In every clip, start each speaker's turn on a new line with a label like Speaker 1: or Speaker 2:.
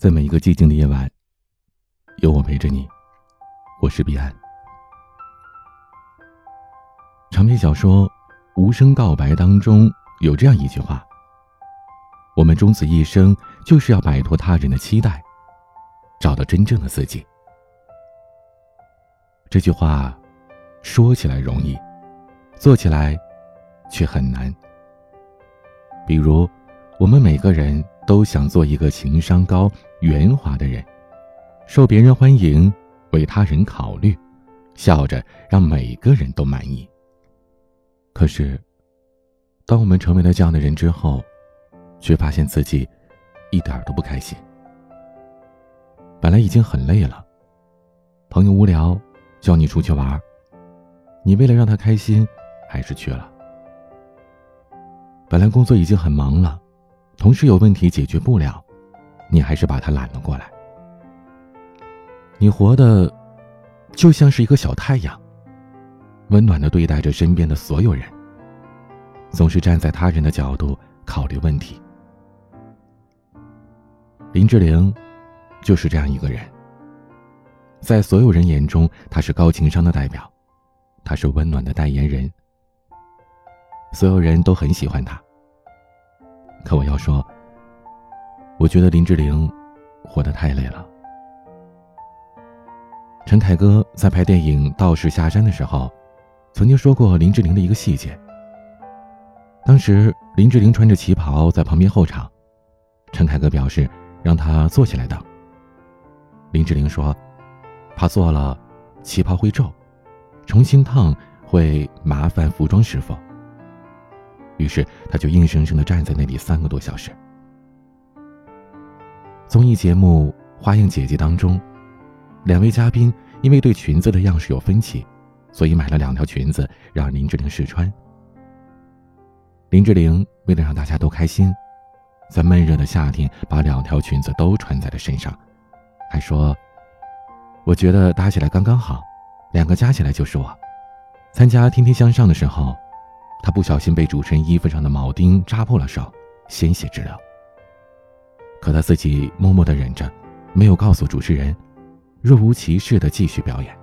Speaker 1: 在每一个寂静的夜晚，有我陪着你。我是彼岸。长篇小说《无声告白》当中有这样一句话：“我们终此一生，就是要摆脱他人的期待，找到真正的自己。”这句话说起来容易，做起来却很难。比如，我们每个人都想做一个情商高。圆滑的人，受别人欢迎，为他人考虑，笑着让每个人都满意。可是，当我们成为了这样的人之后，却发现自己一点都不开心。本来已经很累了，朋友无聊叫你出去玩，你为了让他开心，还是去了。本来工作已经很忙了，同事有问题解决不了。你还是把他揽了过来。你活的，就像是一个小太阳，温暖的对待着身边的所有人，总是站在他人的角度考虑问题。林志玲，就是这样一个人。在所有人眼中，她是高情商的代表，她是温暖的代言人，所有人都很喜欢她。可我要说。我觉得林志玲活得太累了。陈凯歌在拍电影《道士下山》的时候，曾经说过林志玲的一个细节。当时林志玲穿着旗袍在旁边候场，陈凯歌表示让她坐起来等。林志玲说，怕坐了旗袍会皱，重新烫会麻烦服装师傅。于是他就硬生生的站在那里三个多小时。综艺节目《花样姐姐》当中，两位嘉宾因为对裙子的样式有分歧，所以买了两条裙子让林志玲试穿。林志玲为了让大家都开心，在闷热的夏天把两条裙子都穿在了身上，还说：“我觉得搭起来刚刚好，两个加起来就是我。”参加《天天向上》的时候，他不小心被主持人衣服上的铆钉扎破了手，鲜血直流。可他自己默默的忍着，没有告诉主持人，若无其事的继续表演。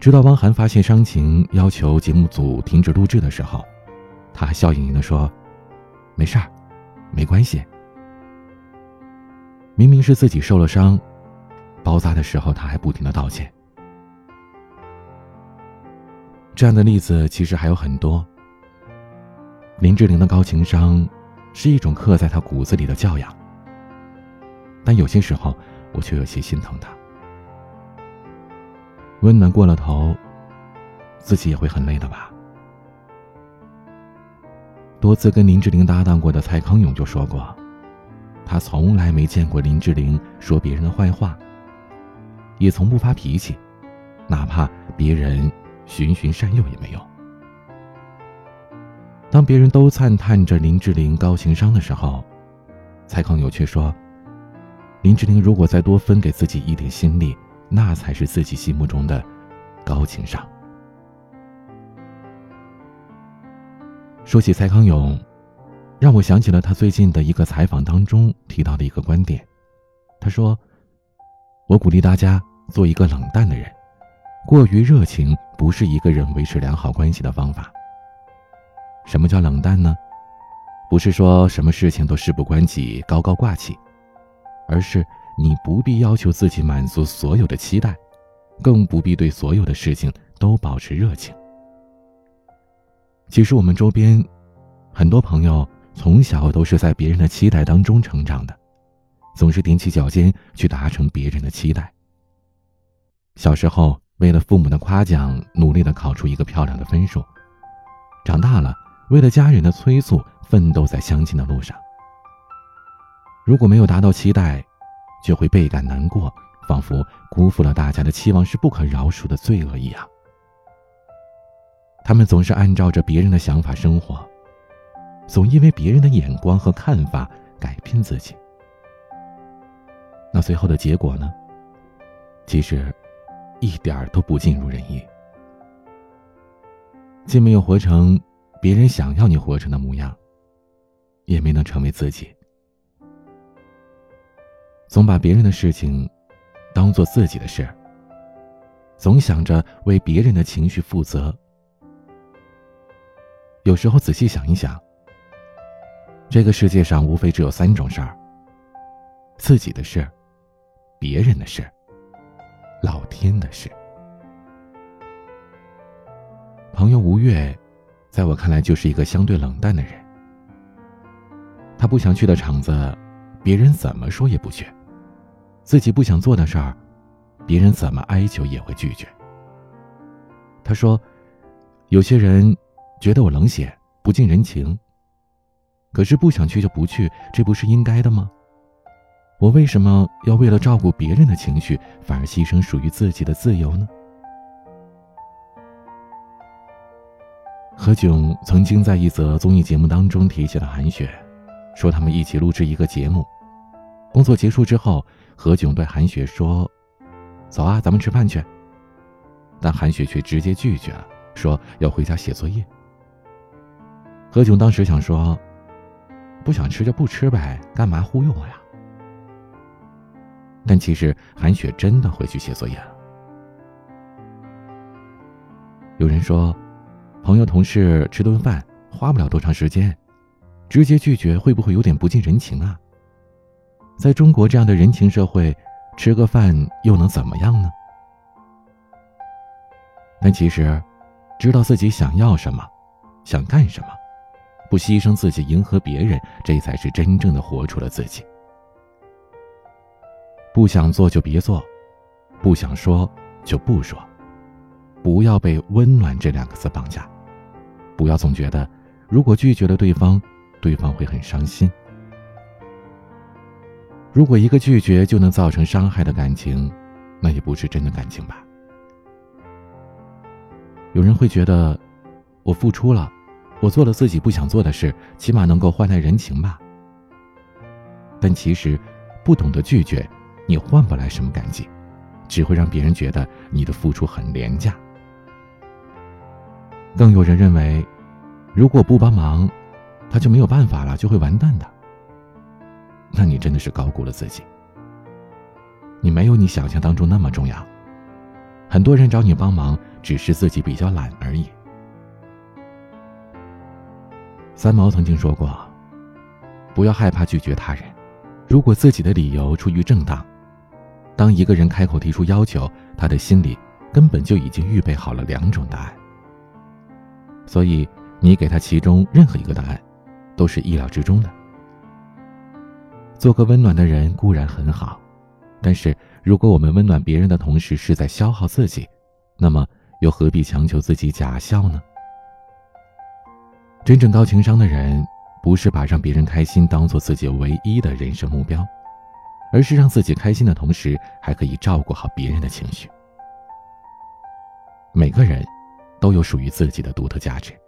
Speaker 1: 直到汪涵发现伤情，要求节目组停止录制的时候，他还笑盈盈的说：“没事儿，没关系。”明明是自己受了伤，包扎的时候他还不停的道歉。这样的例子其实还有很多。林志玲的高情商。是一种刻在她骨子里的教养，但有些时候，我却有些心疼他。温暖过了头，自己也会很累的吧？多次跟林志玲搭档过的蔡康永就说过，他从来没见过林志玲说别人的坏话，也从不发脾气，哪怕别人循循善诱也没有。当别人都赞叹着林志玲高情商的时候，蔡康永却说：“林志玲如果再多分给自己一点心力，那才是自己心目中的高情商。”说起蔡康永，让我想起了他最近的一个采访当中提到的一个观点。他说：“我鼓励大家做一个冷淡的人，过于热情不是一个人维持良好关系的方法。”什么叫冷淡呢？不是说什么事情都事不关己、高高挂起，而是你不必要求自己满足所有的期待，更不必对所有的事情都保持热情。其实我们周边很多朋友从小都是在别人的期待当中成长的，总是踮起脚尖去达成别人的期待。小时候为了父母的夸奖，努力的考出一个漂亮的分数，长大了。为了家人的催促，奋斗在相亲的路上。如果没有达到期待，就会倍感难过，仿佛辜负了大家的期望是不可饶恕的罪恶一样。他们总是按照着别人的想法生活，总因为别人的眼光和看法改变自己。那最后的结果呢？其实，一点儿都不尽如人意，既没有活成。别人想要你活成的模样，也没能成为自己。总把别人的事情当做自己的事，总想着为别人的情绪负责。有时候仔细想一想，这个世界上无非只有三种事儿：自己的事、别人的事、老天的事。朋友吴越，在我看来就是一个相对冷淡的人。他不想去的场子，别人怎么说也不去；自己不想做的事儿，别人怎么哀求也会拒绝。他说：“有些人觉得我冷血、不近人情，可是不想去就不去，这不是应该的吗？我为什么要为了照顾别人的情绪，反而牺牲属于自己的自由呢？”何炅曾经在一则综艺节目当中提起了韩雪，说他们一起录制一个节目。工作结束之后，何炅对韩雪说：“走啊，咱们吃饭去。”但韩雪却直接拒绝了，说要回家写作业。何炅当时想说：“不想吃就不吃呗，干嘛忽悠我呀？”但其实韩雪真的回去写作业了。有人说。朋友、同事吃顿饭花不了多长时间，直接拒绝会不会有点不近人情啊？在中国这样的人情社会，吃个饭又能怎么样呢？但其实，知道自己想要什么，想干什么，不牺牲自己迎合别人，这才是真正的活出了自己。不想做就别做，不想说就不说，不要被“温暖”这两个字绑架。不要总觉得，如果拒绝了对方，对方会很伤心。如果一个拒绝就能造成伤害的感情，那也不是真的感情吧？有人会觉得，我付出了，我做了自己不想做的事，起码能够换来人情吧？但其实，不懂得拒绝，你换不来什么感激，只会让别人觉得你的付出很廉价。更有人认为，如果不帮忙，他就没有办法了，就会完蛋的。那你真的是高估了自己。你没有你想象当中那么重要。很多人找你帮忙，只是自己比较懒而已。三毛曾经说过：“不要害怕拒绝他人，如果自己的理由出于正当，当一个人开口提出要求，他的心里根本就已经预备好了两种答案。”所以，你给他其中任何一个答案，都是意料之中的。做个温暖的人固然很好，但是如果我们温暖别人的同时是在消耗自己，那么又何必强求自己假笑呢？真正高情商的人，不是把让别人开心当做自己唯一的人生目标，而是让自己开心的同时，还可以照顾好别人的情绪。每个人。都有属于自己的独特价值。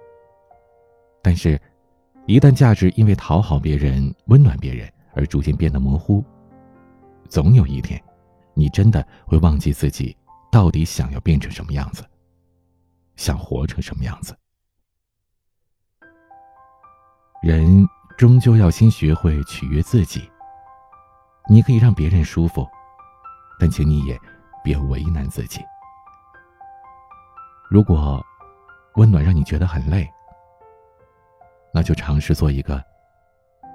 Speaker 1: 但是，一旦价值因为讨好别人、温暖别人而逐渐变得模糊，总有一天，你真的会忘记自己到底想要变成什么样子，想活成什么样子。人终究要先学会取悦自己。你可以让别人舒服，但请你也别为难自己。如果温暖让你觉得很累，那就尝试做一个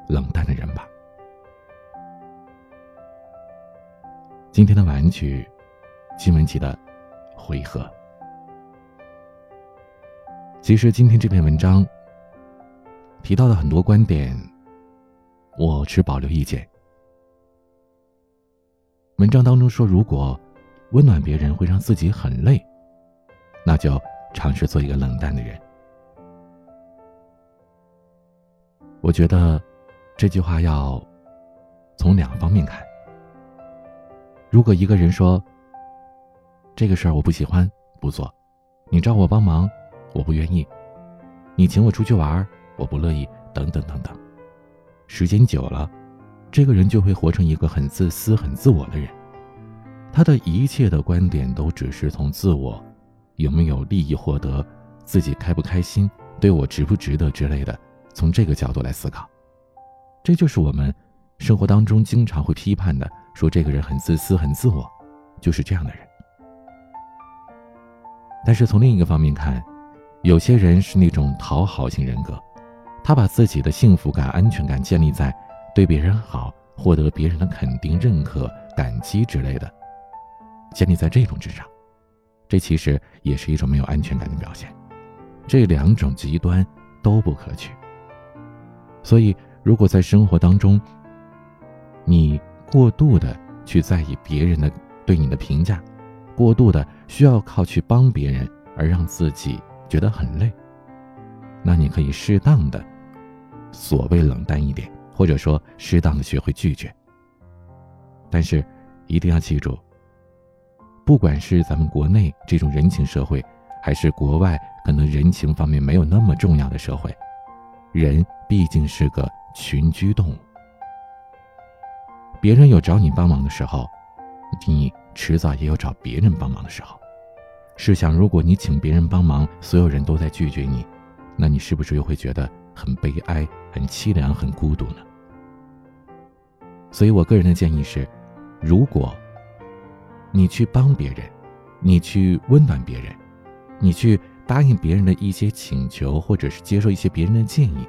Speaker 1: 冷淡的人吧。今天的晚安曲，金文岐的《回合》。其实今天这篇文章提到的很多观点，我持保留意见。文章当中说，如果温暖别人会让自己很累。那就尝试做一个冷淡的人。我觉得这句话要从两方面看。如果一个人说这个事儿我不喜欢，不做，你找我帮忙，我不愿意，你请我出去玩，我不乐意，等等等等，时间久了，这个人就会活成一个很自私、很自我的人。他的一切的观点都只是从自我。有没有利益获得，自己开不开心，对我值不值得之类的，从这个角度来思考，这就是我们生活当中经常会批判的说这个人很自私、很自我，就是这样的人。但是从另一个方面看，有些人是那种讨好型人格，他把自己的幸福感、安全感建立在对别人好、获得别人的肯定、认可、感激之类的，建立在这种之上，这其实也是一种没有安全感的表现。这两种极端都不可取。所以，如果在生活当中，你过度的去在意别人的对你的评价，过度的需要靠去帮别人而让自己觉得很累，那你可以适当的所谓冷淡一点，或者说适当的学会拒绝。但是一定要记住，不管是咱们国内这种人情社会，还是国外可能人情方面没有那么重要的社会，人毕竟是个群居动物。别人有找你帮忙的时候，你迟早也有找别人帮忙的时候。试想，如果你请别人帮忙，所有人都在拒绝你，那你是不是又会觉得很悲哀、很凄凉、很孤独呢？所以我个人的建议是，如果你去帮别人，你去温暖别人，你去答应别人的一些请求，或者是接受一些别人的建议，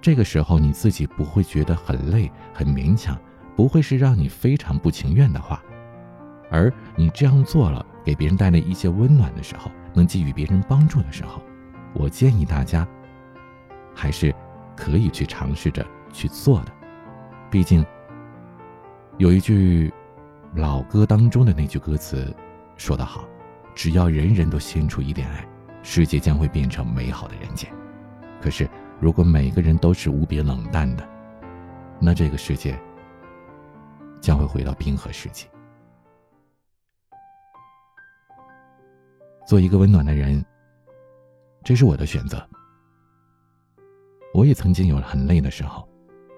Speaker 1: 这个时候你自己不会觉得很累、很勉强。不会是让你非常不情愿的话，而你这样做了，给别人带来一些温暖的时候，能给予别人帮助的时候，我建议大家还是可以去尝试着去做的。毕竟有一句老歌当中的那句歌词说得好：“只要人人都献出一点爱，世界将会变成美好的人间。”可是，如果每个人都是无比冷淡的，那这个世界……将会回到冰河世纪。做一个温暖的人，这是我的选择。我也曾经有很累的时候，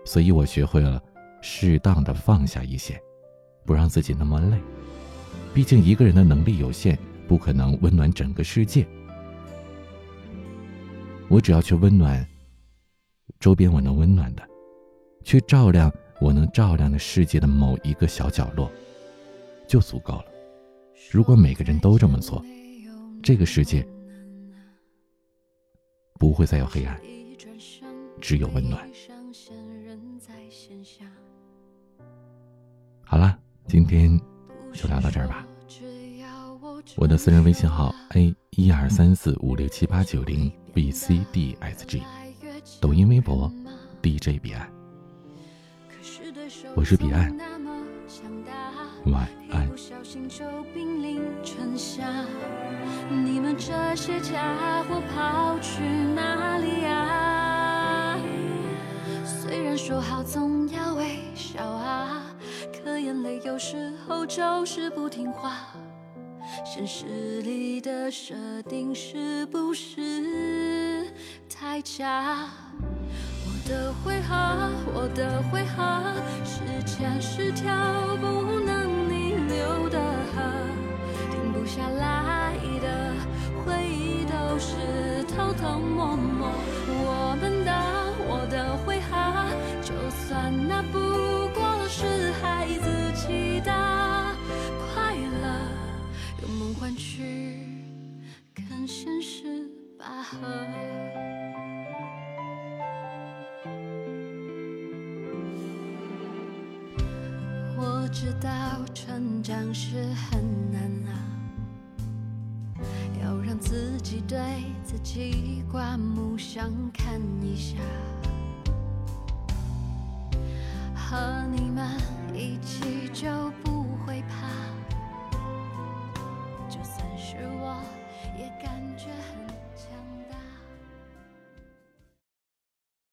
Speaker 1: 所以我学会了适当的放下一些，不让自己那么累。毕竟一个人的能力有限，不可能温暖整个世界。我只要去温暖周边我能温暖的，去照亮。我能照亮的世界的某一个小角落，就足够了。如果每个人都这么做，这个世界不会再有黑暗，只有温暖。好了，今天就聊到这儿吧。我的私人微信号 a 一二三四五六七八九零 b c d s g，抖音微博 dj 彼岸。我是彼岸，晚安。你们这些家伙跑去哪里啊？说好总要微笑啊，可眼泪有时候就是不听话。现实里的设定是不是太假？我的回合，我的回合，时间是条不能逆流的知道成长是很难啊，要让自己对自己刮目相看一下。和你们一起就不